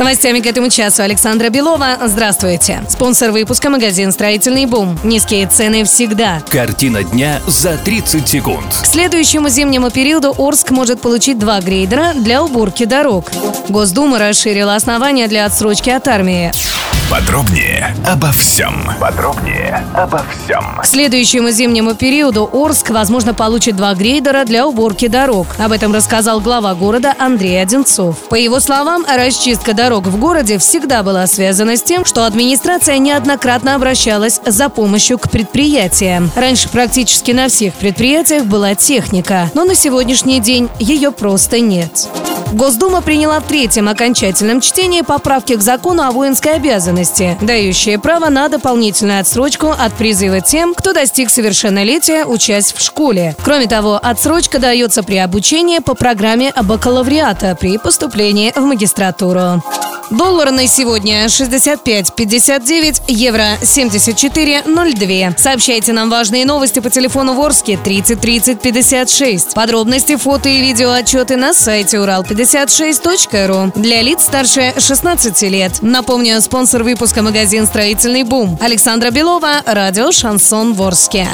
Новостями к этому часу Александра Белова. Здравствуйте. Спонсор выпуска магазин «Строительный бум». Низкие цены всегда. Картина дня за 30 секунд. К следующему зимнему периоду Орск может получить два грейдера для уборки дорог. Госдума расширила основания для отсрочки от армии. Подробнее обо всем. Подробнее обо всем. К следующему зимнему периоду Орск, возможно, получит два грейдера для уборки дорог. Об этом рассказал глава города Андрей Одинцов. По его словам, расчистка дорог в городе всегда была связана с тем, что администрация неоднократно обращалась за помощью к предприятиям. Раньше практически на всех предприятиях была техника, но на сегодняшний день ее просто нет. Госдума приняла в третьем окончательном чтении поправки к закону о воинской обязанности, дающие право на дополнительную отсрочку от призыва тем, кто достиг совершеннолетия, учась в школе. Кроме того, отсрочка дается при обучении по программе бакалавриата при поступлении в магистратуру. Доллар на сегодня 65.59, евро 74.02. Сообщайте нам важные новости по телефону Ворске 30 30 56. Подробности, фото и видео отчеты на сайте урал56.ру для лиц старше 16 лет. Напомню, спонсор выпуска магазин «Строительный бум». Александра Белова, радио «Шансон Ворске».